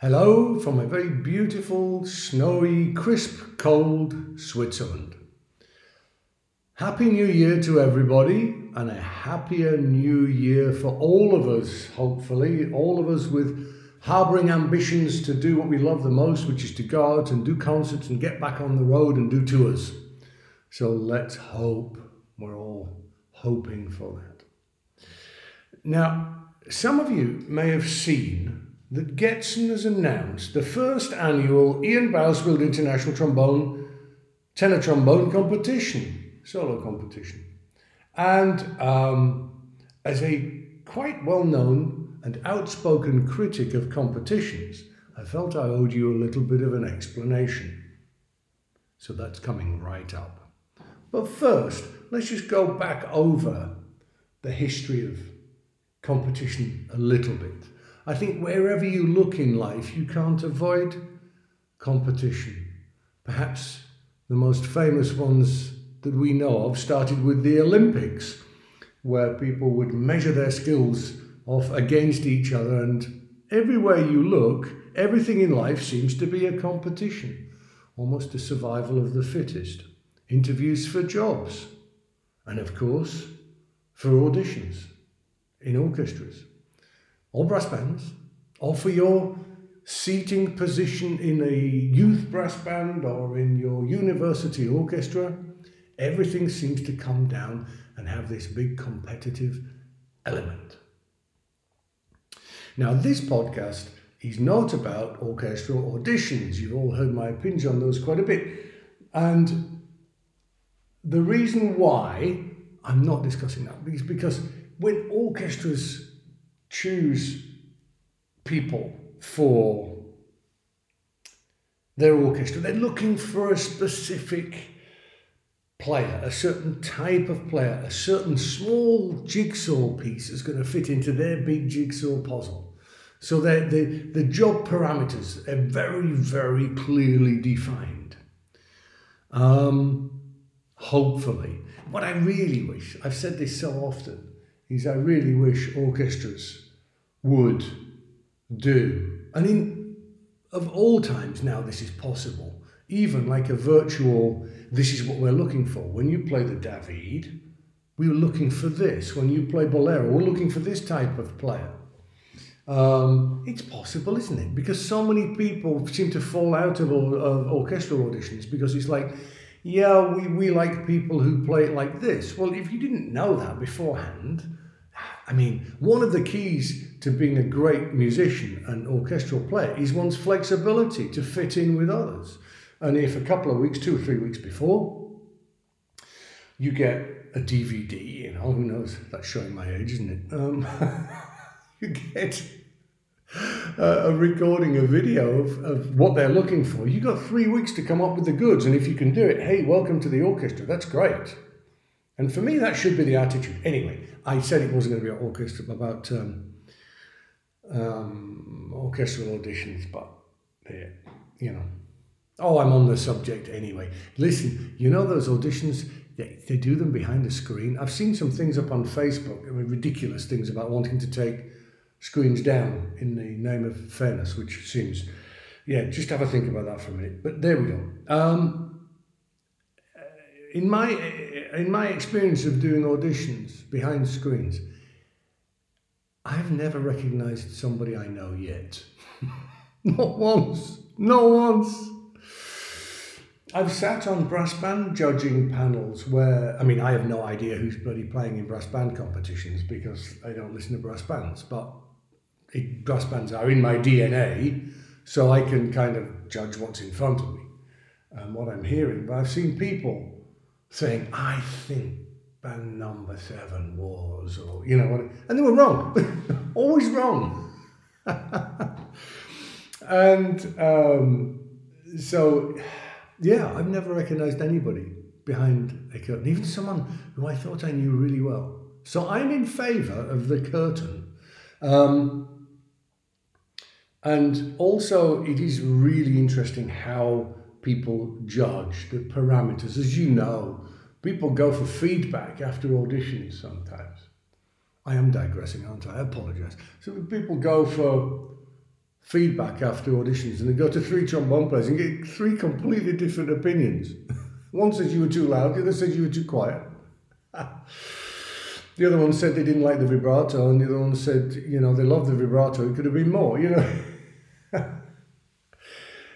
Hello from a very beautiful, snowy, crisp, cold Switzerland. Happy New Year to everybody and a happier new year for all of us, hopefully. All of us with harbouring ambitions to do what we love the most, which is to go out and do concerts and get back on the road and do tours. So let's hope. We're all hoping for that. Now, some of you may have seen that Getzen has announced the first annual Ian Bousfield International Trombone Tenor Trombone Competition, solo competition. And um, as a quite well known and outspoken critic of competitions, I felt I owed you a little bit of an explanation. So that's coming right up. But first, let's just go back over the history of competition a little bit. I think wherever you look in life, you can't avoid competition. Perhaps the most famous ones that we know of started with the Olympics, where people would measure their skills off against each other, and everywhere you look, everything in life seems to be a competition, almost a survival of the fittest. Interviews for jobs, and of course, for auditions in orchestras or brass bands, or for your seating position in a youth brass band or in your university orchestra, everything seems to come down and have this big competitive element. Now, this podcast is not about orchestral auditions. You've all heard my opinions on those quite a bit. And the reason why I'm not discussing that is because when orchestras choose people for their orchestra. They're looking for a specific player, a certain type of player, a certain small jigsaw piece is going to fit into their big jigsaw puzzle. So the, the job parameters are very, very clearly defined. Um, hopefully. What I really wish, I've said this so often, is I really wish orchestras would do. And in of all times now this is possible. Even like a virtual, this is what we're looking for. When you play the David, we were looking for this. When you play Bolero, we're looking for this type of player. Um, it's possible, isn't it? Because so many people seem to fall out of, of orchestral auditions because it's like, yeah, we, we like people who play it like this. Well, if you didn't know that beforehand, I mean, one of the keys to being a great musician and orchestral player is one's flexibility to fit in with others. And if a couple of weeks, two or three weeks before, you get a DVD, you know, who knows, that's showing my age, isn't it? Um, you get a, recording, a video of, of what they're looking for. You've got three weeks to come up with the goods. And if you can do it, hey, welcome to the orchestra. That's great. And for me, that should be the attitude. Anyway, I said it wasn't going to be an orchestra, about um, um, orchestral auditions, but they, you know. Oh, I'm on the subject anyway. Listen, you know those auditions, they, they do them behind a screen. I've seen some things up on Facebook, I mean, ridiculous things about wanting to take screens down in the name of fairness, which seems, yeah, just have a think about that for a minute. But there we go. Um, in my in my experience of doing auditions behind screens, I've never recognized somebody I know yet. not once. Not once. I've sat on brass band judging panels where, I mean, I have no idea who's bloody playing in brass band competitions because I don't listen to brass bands, but it, brass bands are in my DNA, so I can kind of judge what's in front of me and what I'm hearing. But I've seen people saying, I think band number seven was, or, you know, and they were wrong, always wrong. and um, so, yeah, I've never recognized anybody behind a curtain, even someone who I thought I knew really well. So I'm in favor of the curtain. Um, and also, it is really interesting how people judge the parameters. As you know, people go for feedback after auditions sometimes. I am digressing, aren't I? I apologize. So people go for feedback after auditions and they go to three trombone players and get three completely different opinions. one says you were too loud, the other says you were too quiet. the other one said they didn't like the vibrato, and the other one said, you know, they love the vibrato, it could have been more, you know.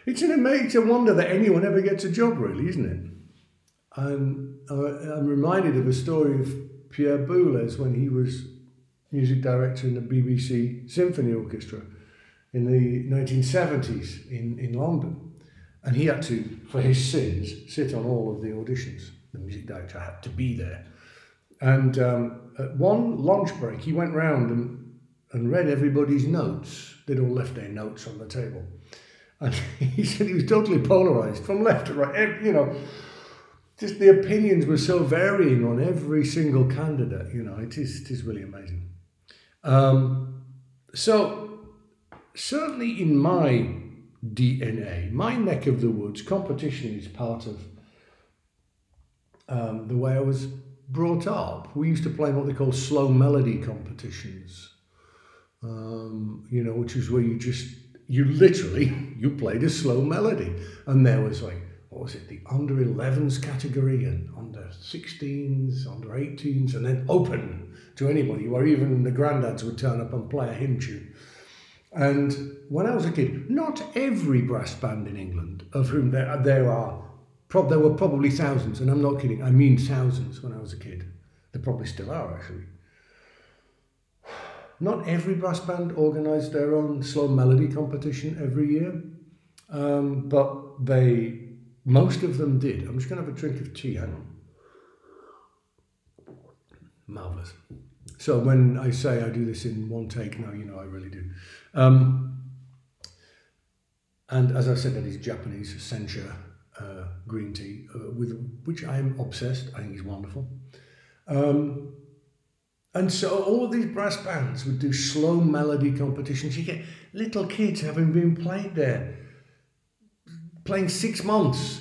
it's an amazing wonder that anyone ever gets a job, really, isn't it? And I'm reminded of a story of Pierre Boulez when he was music director in the BBC Symphony Orchestra in the 1970s in, in London. And he had to, for his sins, sit on all of the auditions. The music director had to be there. And um, at one lunch break, he went round and, and read everybody's notes. They'd all left their notes on the table. And he said he was totally polarized from left to right. You know, just the opinions were so varying on every single candidate. You know, it is, it is really amazing. Um, so, certainly in my DNA, my neck of the woods, competition is part of um, the way I was brought up. We used to play what they call slow melody competitions, um, you know, which is where you just, you literally, you played a slow melody. And there was like, what was it, the under 11s category and under 16s, under 18s, and then open to anybody, where even the granddads would turn up and play a hymn tune. And when I was a kid, not every brass band in England, of whom there, there are, prob- there were probably thousands, and I'm not kidding, I mean thousands when I was a kid. There probably still are, actually. Not every brass band organised their own slow melody competition every year, um, but they, most of them did. I'm just going to have a drink of tea, hang on. Marvellous. So when I say I do this in one take, now you know I really do. Um, and as I said, that is Japanese sencha uh, green tea, uh, with which I am obsessed. I think it's wonderful. Um, and so all of these brass bands would do slow melody competitions. You get little kids having been played there, playing six months,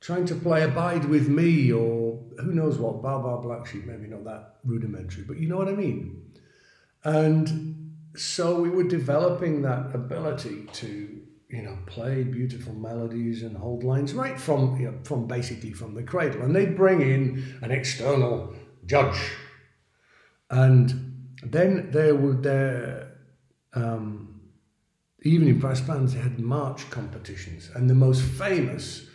trying to play Abide With Me or who knows what, Baa Black Sheep, maybe not that rudimentary, but you know what I mean. And so we were developing that ability to, you know, play beautiful melodies and hold lines right from, you know, from basically from the cradle. And they'd bring in an external judge. And then there were there, um, even in brass bands, they had march competitions. And the most famous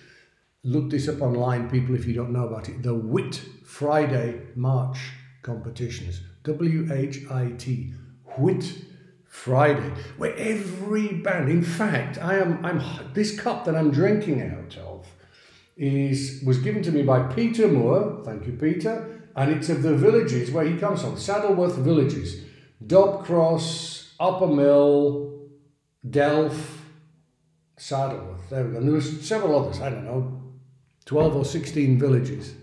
look this up online, people, if you don't know about it. The Whit Friday March competitions. W H I T. Whit Friday, where every band, in fact, I am, I'm this cup that I'm drinking out of, is was given to me by Peter Moore. Thank you, Peter. And it's of the villages where he comes from, Saddleworth villages, Dobcross, Uppermill, Delph, Saddleworth. There we go. And there several others. I don't know, 12 or 16 villages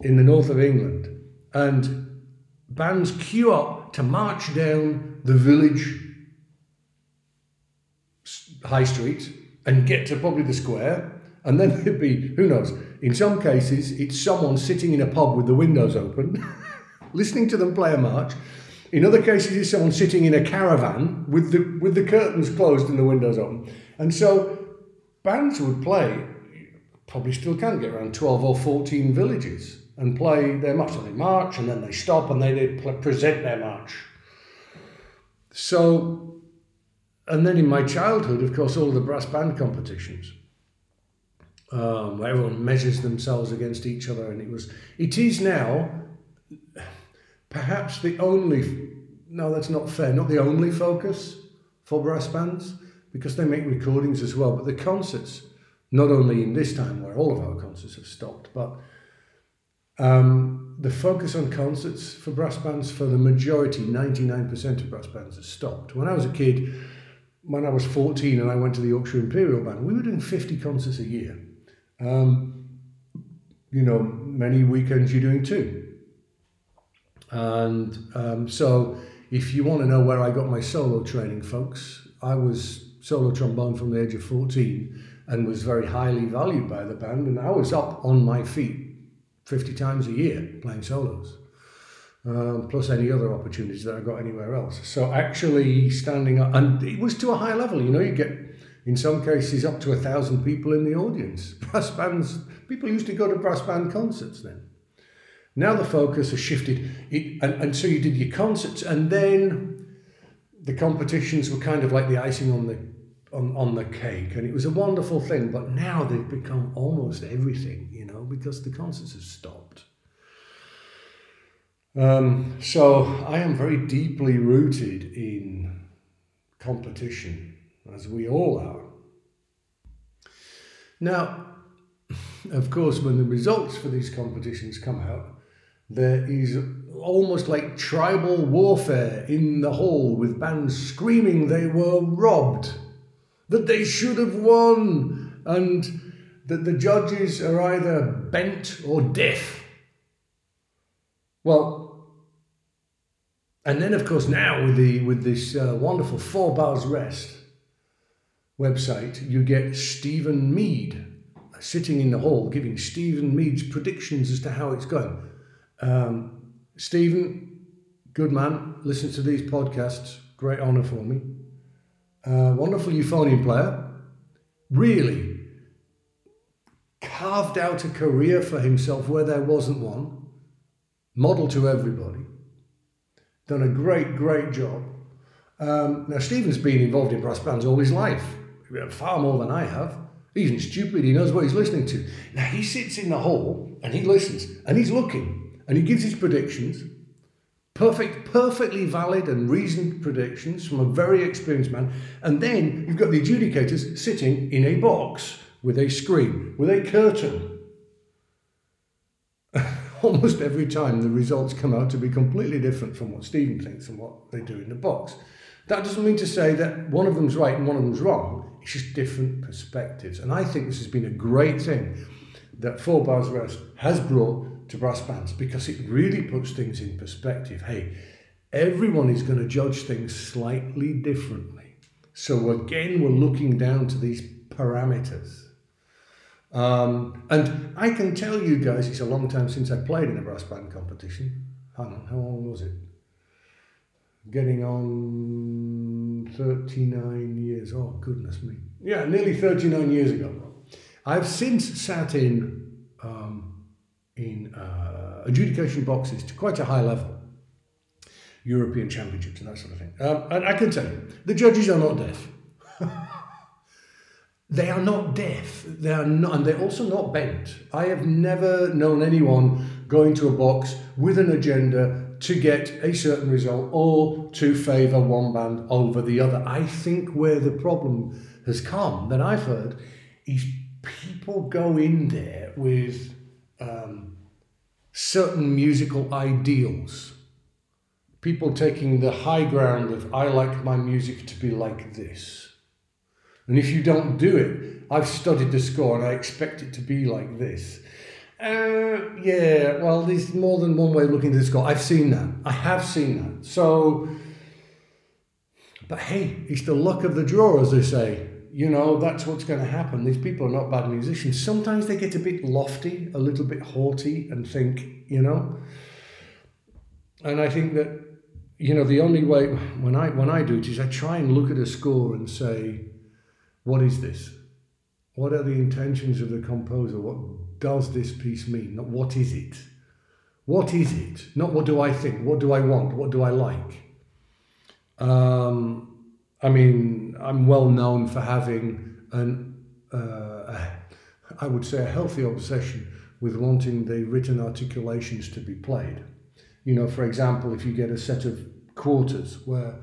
in the north of England, and bands queue up to march down the village high street and get to probably the square, and then there'd be, who knows, in some cases, it's someone sitting in a pub with the windows open, listening to them play a march. In other cases, it's someone sitting in a caravan with the, with the curtains closed and the windows open. And so bands would play probably still can get around 12 or 14 villages and play their march. So they march and then they stop and they, they present their march. So, and then in my childhood, of course, all the brass band competitions. Um, where everyone measures themselves against each other, and it was, it is now perhaps the only, no, that's not fair, not the only focus for brass bands because they make recordings as well, but the concerts not only in this time where all of our concerts have stopped, but um, the focus on concerts for brass bands for the majority, 99% of brass bands, has stopped. When I was a kid, when I was 14 and I went to the Yorkshire Imperial Band, we were doing 50 concerts a year. Um, you know, many weekends you're doing two. And um, so, if you want to know where I got my solo training, folks, I was solo trombone from the age of 14 and was very highly valued by the band. And I was up on my feet 50 times a year playing solos. um, plus any other opportunities that I got anywhere else. So actually standing up, and it was to a high level. You know, you get in some cases up to a thousand people in the audience. Brass bands, people used to go to brass band concerts then. Now the focus has shifted, it, and, and so you did your concerts, and then the competitions were kind of like the icing on the on, on the cake, and it was a wonderful thing. But now they've become almost everything, you know, because the concerts have stopped. Um, so I am very deeply rooted in competition, as we all are. Now, of course, when the results for these competitions come out, there is almost like tribal warfare in the hall with bands screaming they were robbed, that they should have won, and that the judges are either bent or deaf. Well, and then, of course, now with the with this uh, wonderful Four Bars Rest website, you get Steven Mead sitting in the hall giving Steven Mead's predictions as to how it's going. Um, Steven, good man, listens to these podcasts. Great honour for me. Uh, wonderful euphonium player. Really carved out a career for himself where there wasn't one. Model to everybody done a great, great job. Um, now, Steven's been involved in brass bands all his life, far more than I have. He isn't stupid, he knows what he's listening to. Now, he sits in the hall and he listens and he's looking and he gives his predictions. Perfect, perfectly valid and reasoned predictions from a very experienced man. And then you've got the adjudicators sitting in a box with a screen, with a curtain. almost every time the results come out to be completely different from what Steven thinks and what they do in the box. That doesn't mean to say that one of them's right and one of them's wrong. Just different perspectives. And I think this has been a great thing that Four Bars Rest has brought to brass bands because it really puts things in perspective. Hey, everyone is going to judge things slightly differently. So again, we're looking down to these parameters. Um, and I can tell you guys, it's a long time since I played in a brass band competition. Hang on, how long was it? Getting on 39 years. Oh, goodness me. Yeah, nearly 39 years ago. I've since sat in um, in uh, adjudication boxes to quite a high level, European championships and that sort of thing. Um, and I can tell you, the judges are not deaf. They are not deaf. They are not, and they're also not bent. I have never known anyone going to a box with an agenda to get a certain result or to favour one band over the other. I think where the problem has come that I've heard is people go in there with um, certain musical ideals. People taking the high ground of, I like my music to be like this and if you don't do it, I've studied the score and I expect it to be like this. Uh, yeah, well, there's more than one way of looking at the score. I've seen that. I have seen that. So, but hey, it's the luck of the draw, as they say. You know, that's what's going to happen. These people are not bad musicians. Sometimes they get a bit lofty, a little bit haughty, and think, you know. And I think that, you know, the only way when I when I do it is I try and look at a score and say, what is this? What are the intentions of the composer? What does this piece mean? Not what is it? What is it? Not what do I think? What do I want? What do I like? Um, I mean, I'm well known for having an, uh, I would say, a healthy obsession with wanting the written articulations to be played. You know, for example, if you get a set of quarters where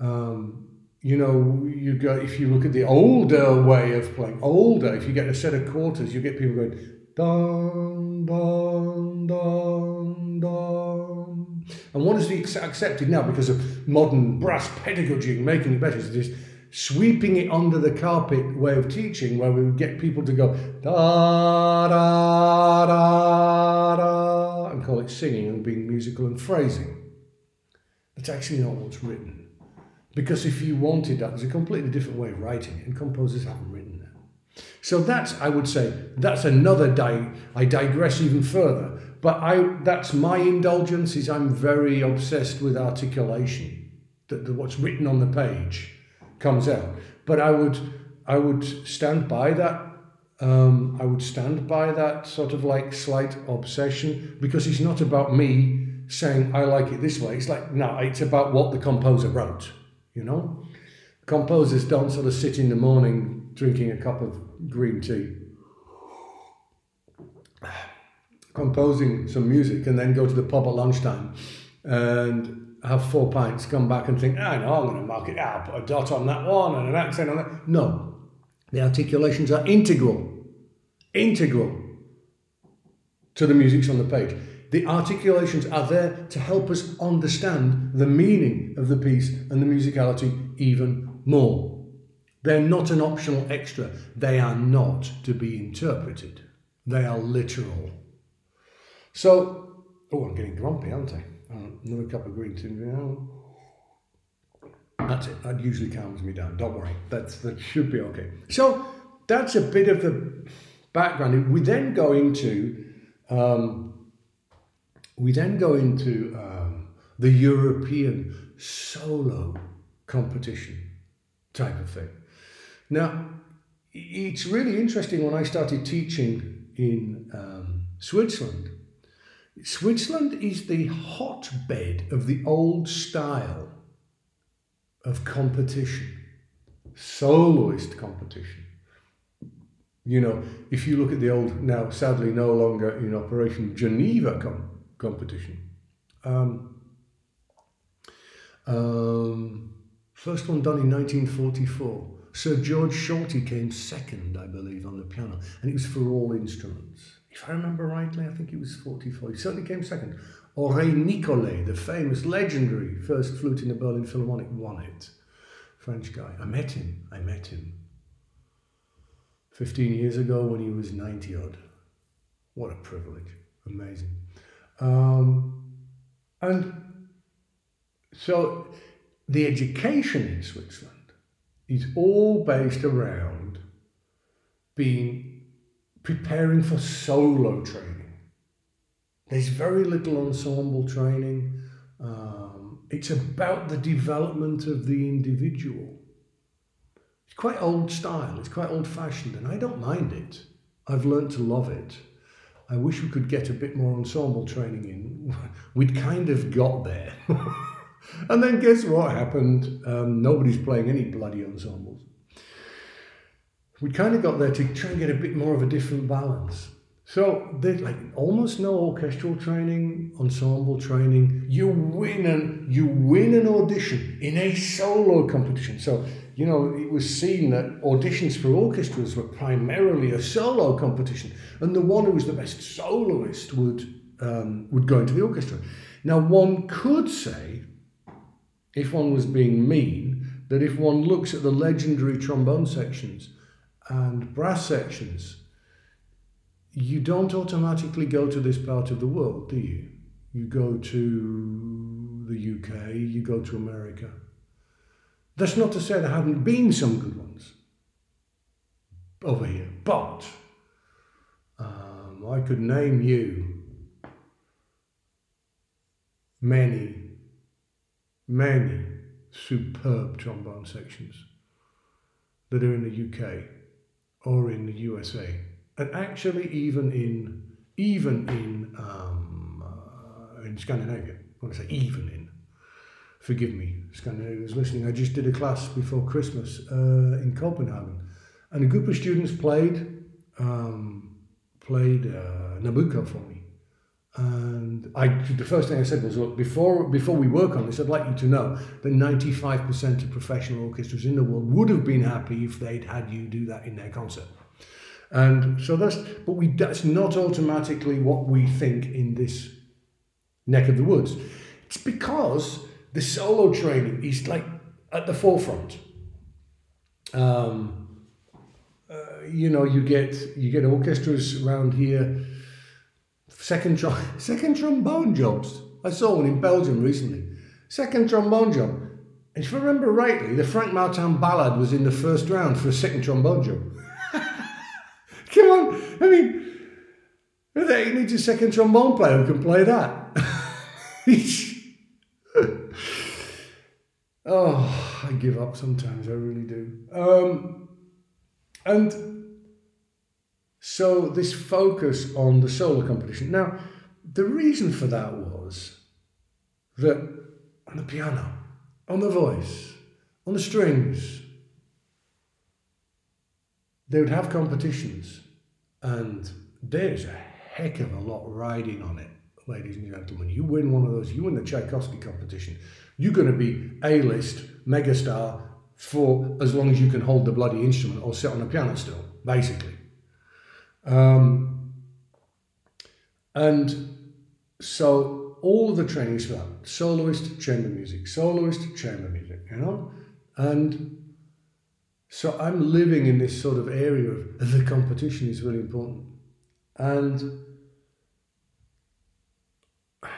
um, you know, you go if you look at the older way of playing, older, if you get a set of quarters, you get people going dun dun dun dun. And what is the accepted now because of modern brass pedagogy and making it better is this sweeping it under the carpet way of teaching where we would get people to go da da da da and call it singing and being musical and phrasing. That's actually not what's written. Because if you wanted that, there's a completely different way of writing it, and composers haven't. So that's, I would say, that's another, di- I digress even further, but I that's my indulgence is I'm very obsessed with articulation. That, what's written on the page comes out. But I would I would stand by that. Um, I would stand by that sort of like slight obsession because it's not about me saying I like it this way. It's like no, it's about what the composer wrote. You know, composers don't sort of sit in the morning drinking a cup of green tea composing some music and then go to the pub at lunchtime and have four pints, come back and think, ah, I know, I'm going to mark it out, put a dot on that one and an accent on that. No, the articulations are integral, integral to the musics on the page. The articulations are there to help us understand the meaning of the piece and the musicality even more. They're not an optional extra. They are not to be interpreted. They are literal. So, oh, I'm getting grumpy, aren't I? Um, another cup of green tea. That's it. That usually calms me down. Don't worry. That's that should be okay. So that's a bit of the background. We then go into um, we then go into um, the European solo competition type of thing. Now, it's really interesting when I started teaching in um, Switzerland Switzerland is the hotbed of the old style of competition, soloist competition. You know, if you look at the old, now sadly no longer in operation, Geneva com- competition. Um, um, first one done in 1944. Sir George Solti came second, I believe, on the piano, and it was for all instruments if I remember rightly, I think he was 44. He certainly came second. Aurèle Nicolet, the famous, legendary first flute in the Berlin Philharmonic, won it. French guy. I met him. I met him 15 years ago when he was 90 odd. What a privilege. Amazing. Um, and so the education in Switzerland is all based around being preparing for solo training. There's very little ensemble training. Um, it's about the development of the individual. It's quite old style, it's quite old fashioned, and I don't mind it. I've learned to love it. I wish we could get a bit more ensemble training in. We'd kind of got there. and then guess what happened? Um, nobody's playing any bloody ensembles we kind of got there to try and get a bit more of a different balance. So there's like almost no orchestral training, ensemble training. You win an you win an audition in a solo competition. So you know it was seen that auditions for orchestras were primarily a solo competition, and the one who was the best soloist would um, would go into the orchestra. Now one could say, if one was being mean, that if one looks at the legendary trombone sections and brass sections, you don't automatically go to this part of the world, do you? You go to the UK, you go to America. That's not to say there haven't been some good ones over here, but um, I could name you many, many superb trombone sections that are in the UK or in the USA, and actually even in even in um, uh, in Scandinavia. I want to say even in. Forgive me, Scandinavians listening. I just did a class before Christmas uh, in Copenhagen, and a group of students played um, played uh, Nabucco for me. And I, the first thing I said was, look, before before we work on this, I'd like you to know that 95% of professional orchestras in the world would have been happy if they'd had you do that in their concert. And so that's, but we that's not automatically what we think in this neck of the woods. It's because the solo training is like at the forefront. Um, uh, you know, you get you get orchestras around here Second, tr- second trombone jobs. I saw one in Belgium recently. Second trombone job. If I remember rightly, the Frank Martin ballad was in the first round for a second trombone job. Come on, I mean, He needs a second trombone player who can play that. oh, I give up sometimes, I really do. Um, and so this focus on the solo competition. Now, the reason for that was that on the piano, on the voice, on the strings, they would have competitions, and there's a heck of a lot riding on it, ladies and gentlemen. You win one of those, you win the Tchaikovsky competition, you're going to be A list, megastar for as long as you can hold the bloody instrument or sit on the piano still, basically. Um, and so all the trainings for that soloist, chamber music, soloist, chamber music, you know? And so I'm living in this sort of area of the competition is really important. And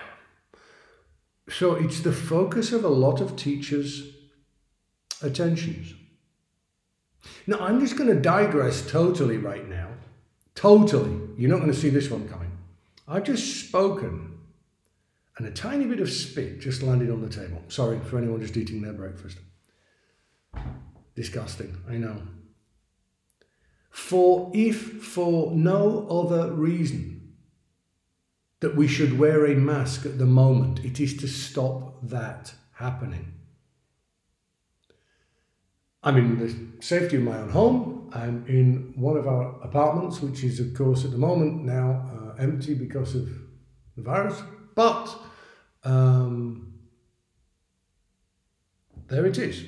so it's the focus of a lot of teachers' attentions. Now, I'm just going to digress totally right now. Totally. You're not going to see this one coming. I've just spoken, and a tiny bit of spit just landed on the table. Sorry for anyone just eating their breakfast. Disgusting, I know. For if for no other reason that we should wear a mask at the moment, it is to stop that happening. I'm in the safety of my own home. I'm in one of our apartments, which is, of course, at the moment now uh, empty because of the virus. But um, there it is.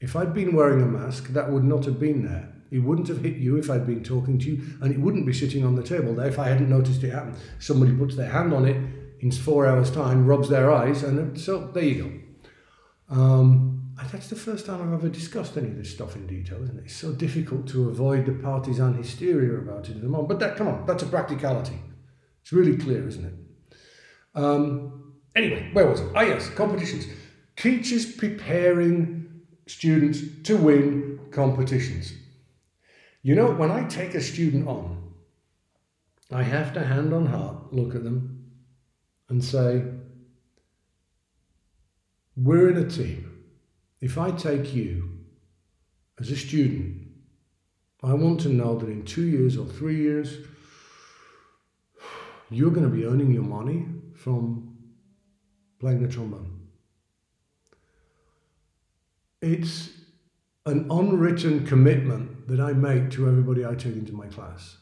If I'd been wearing a mask, that would not have been there. It wouldn't have hit you if I'd been talking to you, and it wouldn't be sitting on the table there if I hadn't noticed it happen. Somebody puts their hand on it in four hours' time, rubs their eyes, and so there you go. Um, that's the first time I've ever discussed any of this stuff in detail, isn't it? It's so difficult to avoid the partisan hysteria about it at the moment. But that, come on, that's a practicality. It's really clear, isn't it? Um, anyway, where was it? Ah, yes, competitions. Teachers preparing students to win competitions. You know, when I take a student on, I have to hand on heart look at them and say, we're in a team. If I take you as a student, I want to know that in two years or three years, you're going to be earning your money from playing the trombone. It's an unwritten commitment that I make to everybody I take into my class.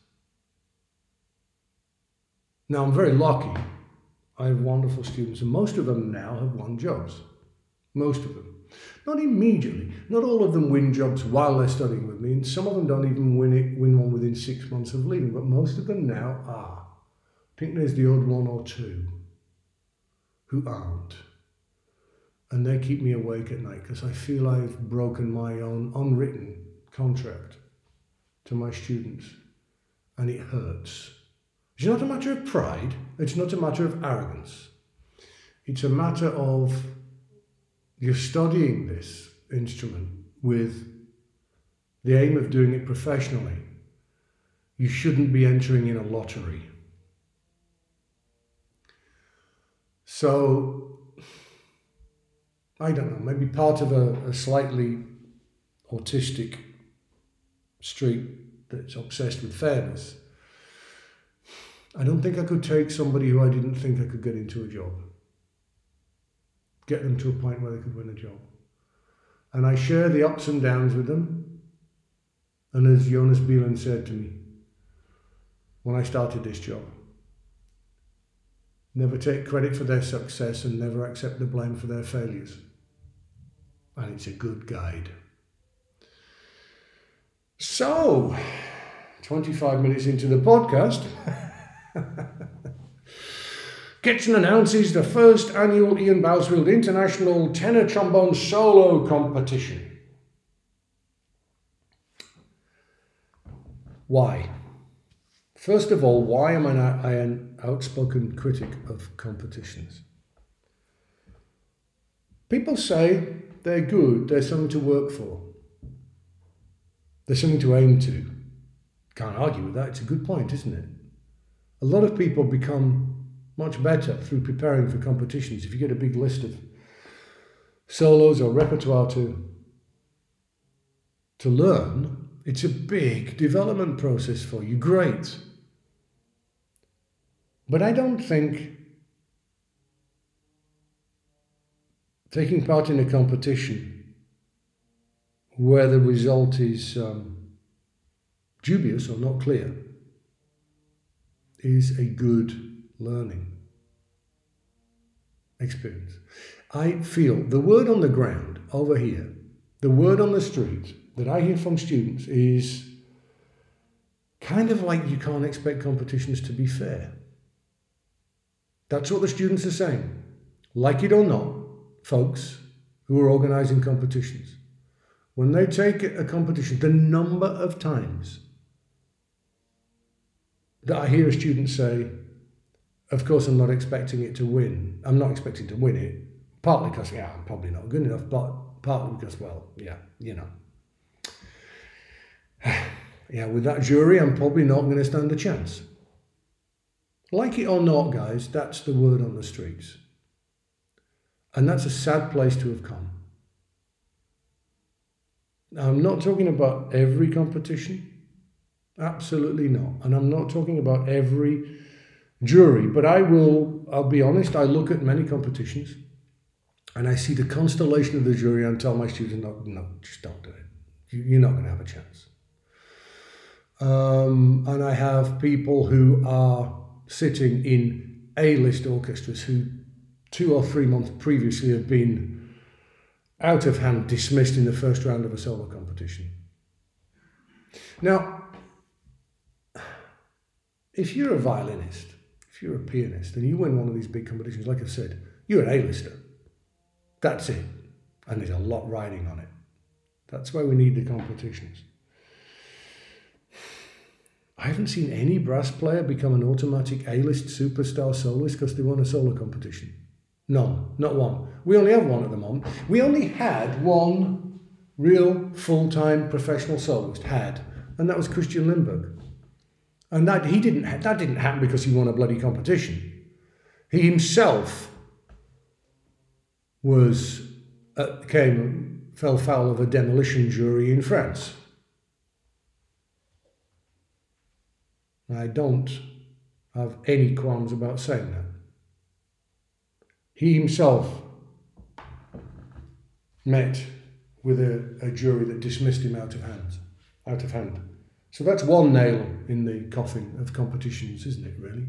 Now, I'm very lucky. I have wonderful students, and most of them now have won jobs. Most of them. Not immediately. Not all of them win jobs while they're studying with me, and some of them don't even win it, win one within six months of leaving, but most of them now are. I think there's the odd one or two who aren't and they keep me awake at night because I feel I've broken my own unwritten contract to my students, and it hurts. It's not a matter of pride, it's not a matter of arrogance. It's a matter of you're studying this instrument with the aim of doing it professionally. You shouldn't be entering in a lottery. So I don't know, maybe part of a, a slightly autistic street that's obsessed with fairness. I don't think I could take somebody who I didn't think I could get into a job, get them to a point where they could win a job. And I share the ups and downs with them. And as Jonas Bielan said to me when I started this job, never take credit for their success and never accept the blame for their failures and it's a good guide. So, 25 minutes into the podcast, Getzen announces the first annual Ian Bousfield International Tenor Trombone Solo Competition. Why? First of all, why am I an outspoken critic of competitions? People say they're good, they're something to work for. They're something to aim to. Can't argue with that, it's a good point, isn't it? A lot of people become much better through preparing for competitions. If you get a big list of solos or repertoire to, to learn, it's a big development process for you. Great. But I don't think taking part in a competition where the result is um, dubious or not clear is a good learning experience. I feel the word on the ground over here, the word on the street that I hear from students is kind of like you can't expect competitions to be fair. That's what the students are saying. Like it or not, folks who are organising competitions, when they take a competition, the number of times that I hear a student say, of course, I'm not expecting it to win. I'm not expecting to win it, partly because, yeah, I'm probably not good enough, but partly because, well, yeah, you know. yeah, with that jury, I'm probably not going to stand a chance. Like it or not, guys, that's the word on the streets. And that's a sad place to have come. Now, I'm not talking about every competition. Absolutely not. And I'm not talking about every jury, but I will, I'll be honest, I look at many competitions and I see the constellation of the jury and tell my students, no, no just don't do it. You're not going to have a chance. Um, and I have people who are sitting in A-list orchestras who two or three months previously have been out of hand dismissed in the first round of a solo competition. Now, if you're a violinist, you're a pianist, and you win one of these big competitions, like I've said, you're an A-lister. That's it. And there's a lot riding on it. That's why we need the competitions. I haven't seen any brass player become an automatic A-list superstar soloist because they won a solo competition. None, not one. We only have one at the moment. We only had one real full-time professional soloist, had, and that was Christian Lindberg. And that he didn't that didn't happen because he won a bloody competition. He himself was uh, came fell foul of a demolition jury in France. I don't have any qualms about saying that. He himself met with a, a jury that dismissed him out of hand. Out of hand. So that's one nail in the coffin of competitions, isn't it, really?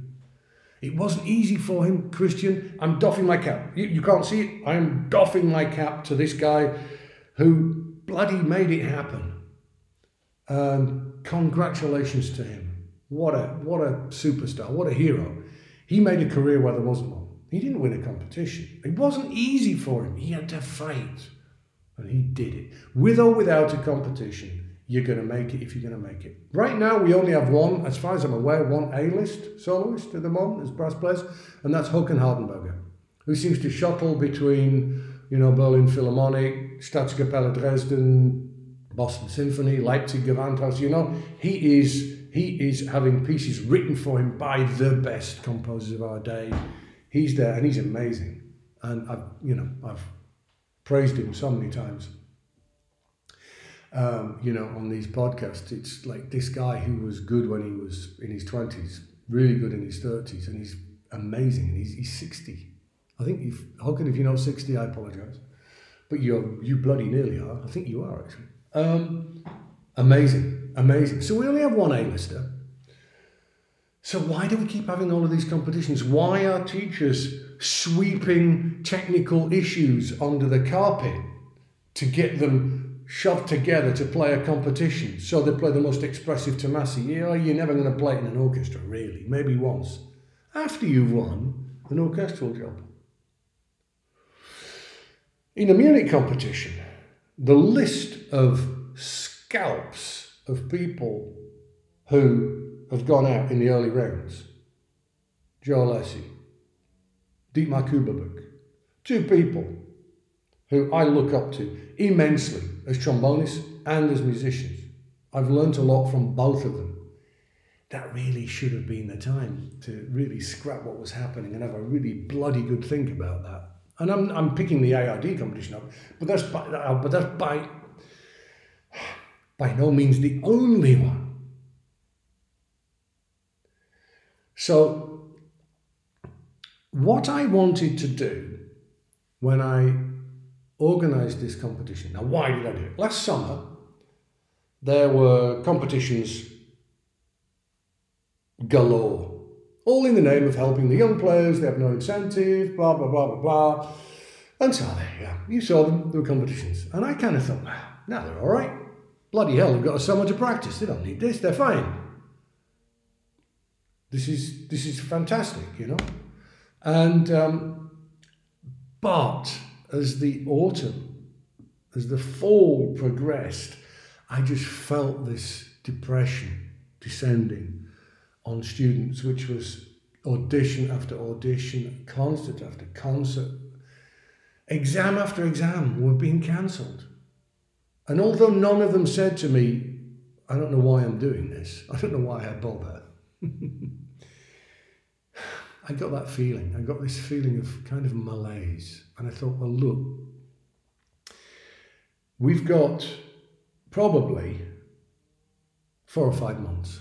It wasn't easy for him, Christian. I'm doffing my cap. You, you can't see it. I am doffing my cap to this guy who bloody made it happen. And congratulations to him. What a what a superstar, what a hero. He made a career where there wasn't one. He didn't win a competition. It wasn't easy for him. He had to fight. And he did it. With or without a competition, you're going to make it if you're going to make it. Right now, we only have one, as far as I'm aware, one A-list soloist at the moment as brass players, and that's Håkan Hardenberger, who seems to shuttle between, you know, Berlin Philharmonic, Staatskapelle Dresden, Boston Symphony, Leipzig Gewandhaus. You know, he is he is having pieces written for him by the best composers of our day. He's there, and he's amazing. And I've, you know, I've praised him so many times um, you know, on these podcasts. It's like this guy who was good when he was in his 20s, really good in his 30s, and he's amazing. And he's, he's 60. I think, Håkan, if you're not 60, I apologise. But you're, you bloody nearly are. I think you are, actually. Um, amazing, amazing. So we only have one A-lister. So why do we keep having all of these competitions? Why are teachers sweeping technical issues under the carpet to get them shoved together to play a competition. So they play the most expressive Tomasi. Yeah, you're never going to play it in an orchestra, really. Maybe once. After you've won an orchestral job. In a Munich competition, the list of scalps of people who have gone out in the early rounds Joe Alessi, Dietmar Küblböck, two people who I look up to immensely as trombonists and as musicians. I've learnt a lot from both of them. that really should have been the time to really scrap what was happening and have a really bloody good think about that. And I'm, I'm picking the ARD competition up, but that's by, uh, but that's by by no means the only one. So, what I wanted to do when I organised this competition, now why did I do it? Last summer, there were competitions galore, all in the name of helping the young players, they have no incentive, blah, blah, blah, blah, blah. And so there you go. You saw them, there were competitions. And I kind of thought, now they're all right. Bloody hell, they've got a summer to practice. They don't need this, they're fine. This is, this is fantastic, you know. And, um, but as the autumn, as the fall progressed, I just felt this depression descending on students, which was audition after audition, concert after concert, exam after exam were being cancelled. And although none of them said to me, I don't know why I'm doing this, I don't know why I bother, I got that feeling. I got this feeling of kind of malaise. And I thought, well, look, we've got probably four or five months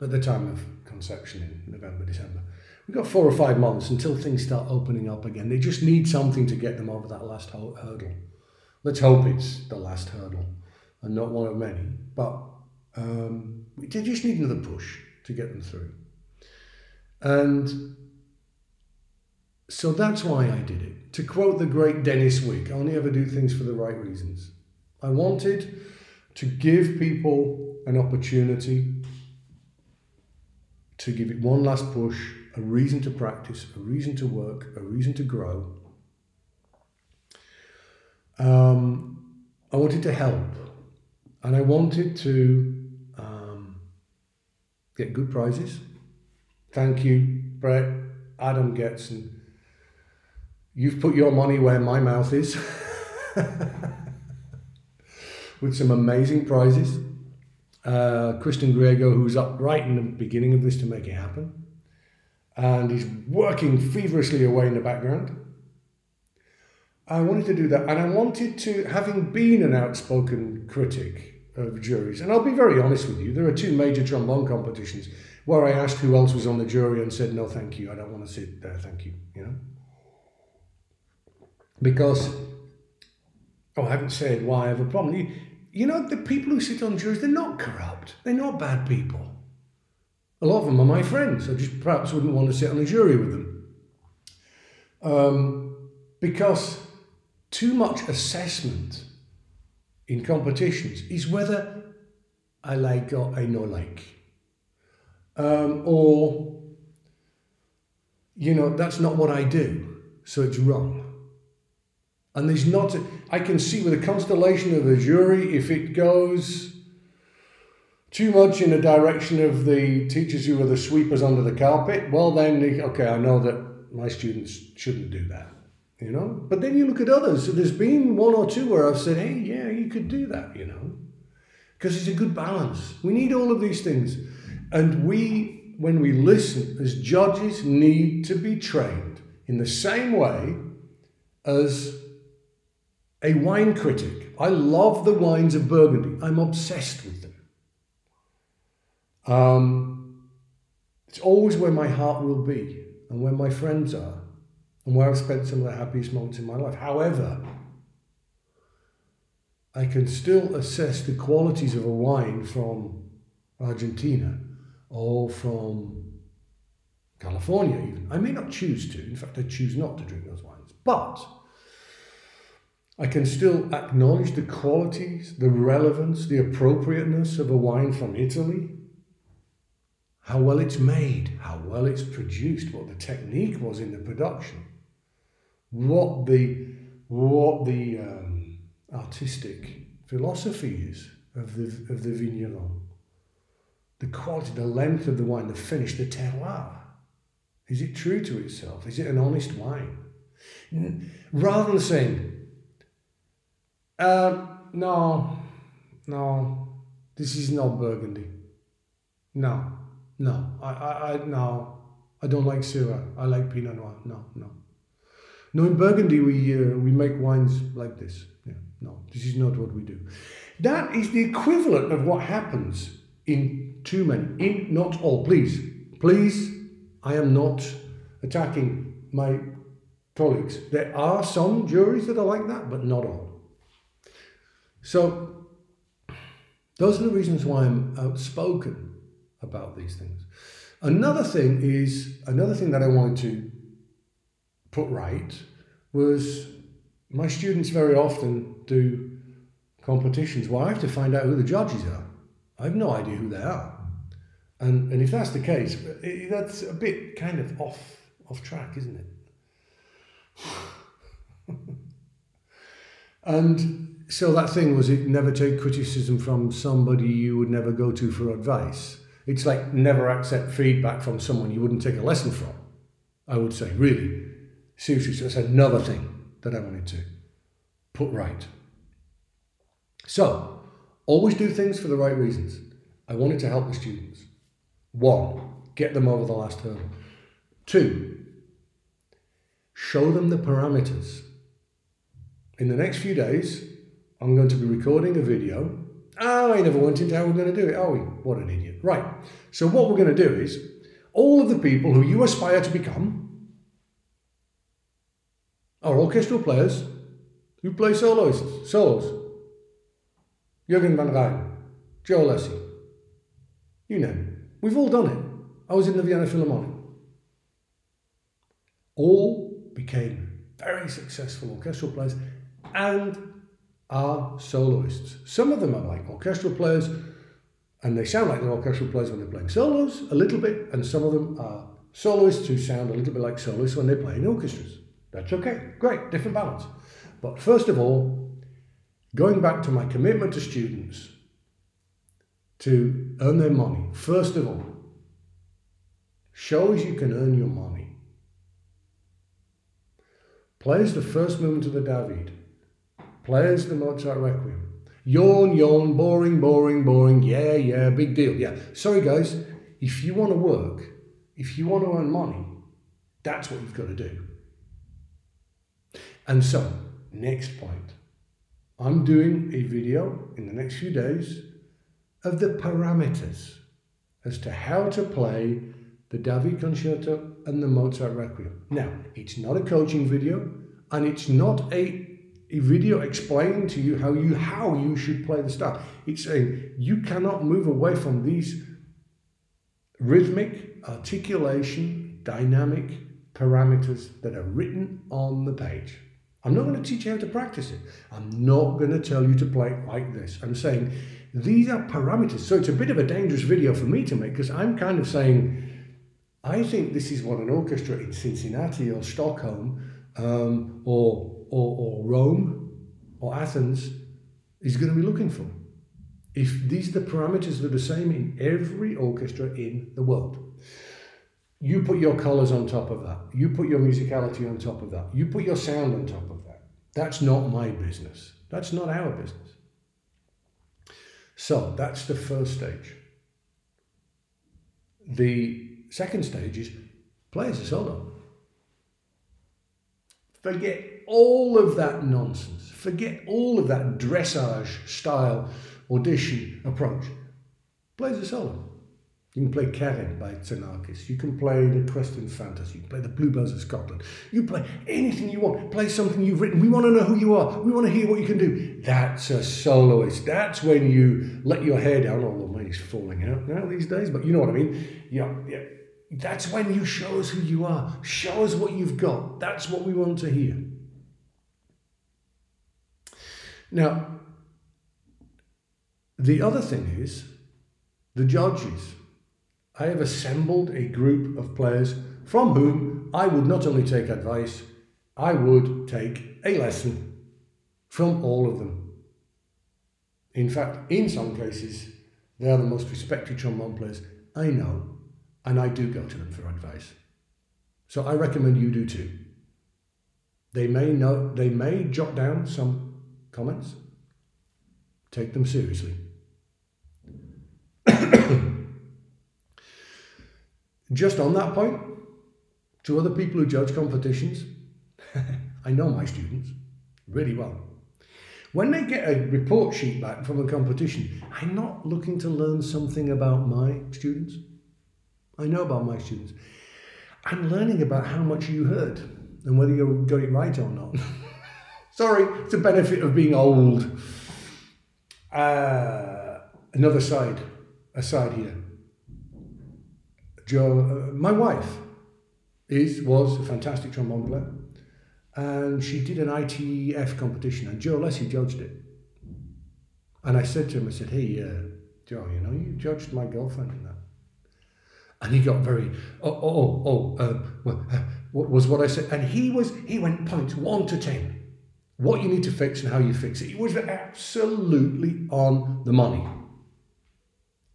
at the time of conception in November, December. We've got four or five months until things start opening up again. They just need something to get them over that last hurdle. Let's hope it's the last hurdle and not one of many. But um, they just need another push to get them through. And so that's why I did it. To quote the great Dennis Wick, I only ever do things for the right reasons. I wanted to give people an opportunity to give it one last push, a reason to practice, a reason to work, a reason to grow. Um, I wanted to help, and I wanted to um, get good prizes. Thank you, Brett, Adam Getzen. You've put your money where my mouth is with some amazing prizes uh, Kristen Grego, who's up right in the beginning of this to make it happen. And he's working feverishly away in the background. I wanted to do that. And I wanted to, having been an outspoken critic of juries, and I'll be very honest with you, there are two major trombone competitions where I asked who else was on the jury and said, no, thank you, I don't want to sit there, thank you, you know? Because, oh, I haven't said why I have a problem. You, you know, the people who sit on juries, they're not corrupt. They're not bad people. A lot of them are my friends. I just perhaps wouldn't want to sit on a jury with them. Um, because too much assessment in competitions is whether I like or I no like. Um, or, you know, that's not what I do, so it's wrong. And there's not, a, I can see with the constellation of the jury, if it goes too much in the direction of the teachers who are the sweepers under the carpet, well, then, okay, I know that my students shouldn't do that, you know? But then you look at others. So there's been one or two where I've said, hey, yeah, you could do that, you know? Because it's a good balance. We need all of these things. And we, when we listen as judges, need to be trained in the same way as a wine critic. I love the wines of Burgundy. I'm obsessed with them. Um, it's always where my heart will be and where my friends are and where I've spent some of the happiest moments in my life. However, I can still assess the qualities of a wine from Argentina or from California, even. I may not choose to. In fact, I choose not to drink those wines. But I can still acknowledge the qualities, the relevance, the appropriateness of a wine from Italy. How well it's made, how well it's produced, what the technique was in the production, what the what the um, artistic philosophy is of the of the vigneron, the quality, the length of the wine, the finish, the terroir. Is it true to itself? Is it an honest wine? Rather than saying uh, no, no, this is not Burgundy. No, No, I, I, I no, I don't like Syrah. I like Pinot Noir. No, no. No, in Burgundy we uh, we make wines like this. Yeah, no, this is not what we do. That is the equivalent of what happens in too many, in not all. Please, please, I am not attacking my colleagues. There are some juries that are like that, but not all. So, those are the reasons why I'm outspoken about these things. Another thing is, another thing that I wanted to put right was my students very often do competitions where I have to find out who the judges are. I have no idea who they are. And, and if that's the case, that's a bit kind of off, off track, isn't it? and so that thing was it never take criticism from somebody you would never go to for advice. It's like never accept feedback from someone you wouldn't take a lesson from, I would say, really. Seriously, so that's another thing that I wanted to put right. So, always do things for the right reasons. I wanted to help the students. One, get them over the last hurdle. Two, show them the parameters. In the next few days, I'm going to be recording a video. Oh, I never went into how we're going to do it, we? What an idiot. Right. So, what we're going to do is all of the people who you aspire to become are orchestral players who play solos. Solos. Jörgen van Rijen, Joe Alessi. You know, we've all done it. I was in the Vienna Philharmonic. All became very successful orchestral players and are soloists. Some of them are like orchestral players and they sound like they're orchestral players when they're playing solos a little bit, and some of them are soloists who sound a little bit like soloists when they're playing orchestras. That's okay. Great, different balance. But first of all, going back to my commitment to students to earn their money, first of all, shows you can earn your money. Plays the first movement of the David, plays the Mozart Requiem. Yawn, yawn, boring, boring, boring, yeah, yeah, big deal, yeah. Sorry, guys, if you want to work, if you want to earn money, that's what you've got to do. And so, next point. I'm doing a video in the next few days of the parameters as to how to play the David Concerto and the Mozart Requiem. Now, it's not a coaching video and it's not a, a video explaining to you how you how you should play the stuff. It's saying you cannot move away from these rhythmic, articulation, dynamic parameters that are written on the page. I'm not going to teach you how to practice it. I'm not going to tell you to play it like this. I'm saying these are parameters. So it's a bit of a dangerous video for me to make because I'm kind of saying, I think this is what an orchestra in Cincinnati or Stockholm um, or, or, or Rome or Athens is going to be looking for. If these are the parameters that are the same in every orchestra in the world. You put your colours on top of that. You put your musicality on top of that. You put your sound on top of that. That's not my business. That's not our business. So that's the first stage. The second stage is play as a solo. Forget all of that nonsense. Forget all of that dressage style audition approach. Play as a solo. You can play Keren by Xenakis. You can play the Quest and Fantasy. You can play the Bluebells of Scotland. You play anything you want. Play something you've written. We want to know who you are. We want to hear what you can do. That's a soloist. That's when you let your hair down, although mine is falling out now these days, but you know what I mean. Yeah, yeah. That's when you show us who you are. Show us what you've got. That's what we want to hear. Now, the other thing is the judges. I have assembled a group of players from whom I would not only take advice, I would take a lesson from all of them. In fact, in some cases, they are the most respected trombone players I know, and I do go to them for advice. So I recommend you do too. They may know, they may jot down some comments. Take them seriously. just on that point, to other people who judge competitions, I know my students really well. When they get a report sheet back from a competition, I'm not looking to learn something about my students. I know about my students. I'm learning about how much you heard and whether you got it right or not. Sorry, it's a benefit of being old. Uh, another side, aside here. Joe, uh, my wife is was a fantastic trombone player, and she did an ITF competition, and Joe Alessi judged it. And I said to him, I said, "Hey, uh, Joe, you know, you judged my girlfriend in that." And he got very, oh, oh, oh, oh uh, uh, what was what I said? And he was, he went points one to ten what you need to fix and how you fix it. He was absolutely on the money.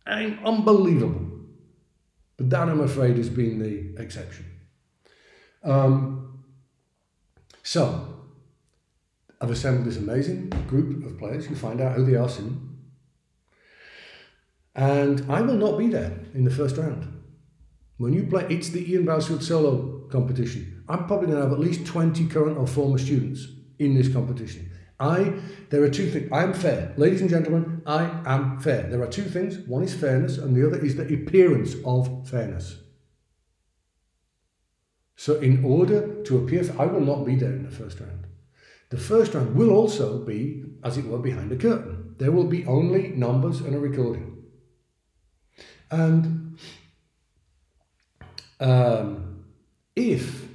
And unbelievable. But that, I'm afraid, has been the exception. Um, so, I've assembled this amazing group of players who find out who they are soon. And I will not be there in the first round. When you play, it's the Ian Bousfield solo competition. I'm probably going to have at least 20 current or former students in this competition. I, there are two things. I am fair. Ladies and gentlemen, I am fair. There are two things. One is fairness, and the other is the appearance of fairness. So, in order to appear, I will not be there in the first round. The first round will also be, as it were, behind a curtain. There will be only numbers and a recording. And um, if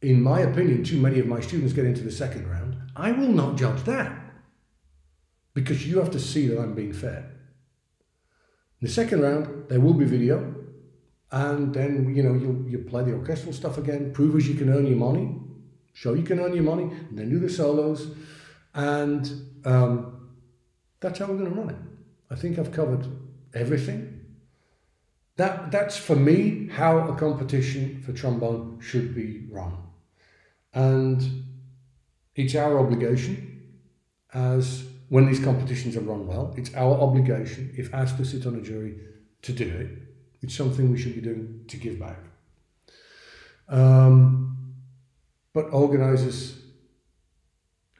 in my opinion, too many of my students get into the second round, I will not judge that because you have to see that I'm being fair. In the second round, there will be video, and then you know you you play the orchestral stuff again, prove as you can earn your money, show you can earn your money, and then do the solos, and um, that's how we're going to run it. I think I've covered everything. That that's for me how a competition for trombone should be run. And it's our obligation as when these competitions are run well, it's our obligation, if asked to sit on a jury, to do it. It's something we should be doing to give back. Um, but organisers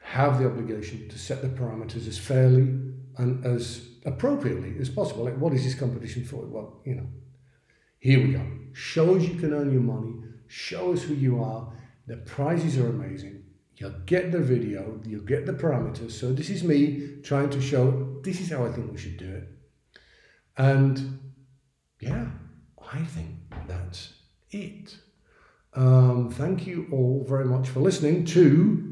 have the obligation to set the parameters as fairly and as appropriately as possible. Like, what is this competition for? Well, you know, here we go. Show us you can earn your money, show us who you are, the prizes are amazing. You'll get the video, you'll get the parameters. So this is me trying to show this is how I think we should do it. And yeah, I think that's it. Um, thank you all very much for listening to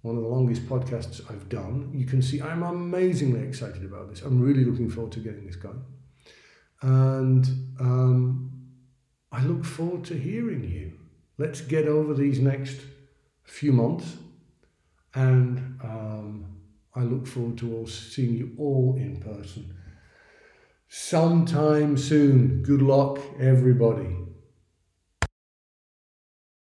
one of the longest podcasts I've done. You can see I'm amazingly excited about this. I'm really looking forward to getting this going. And um, I look forward to hearing you let's get over these next few months. And um, I look forward to all seeing you all in person sometime soon. Good luck, everybody.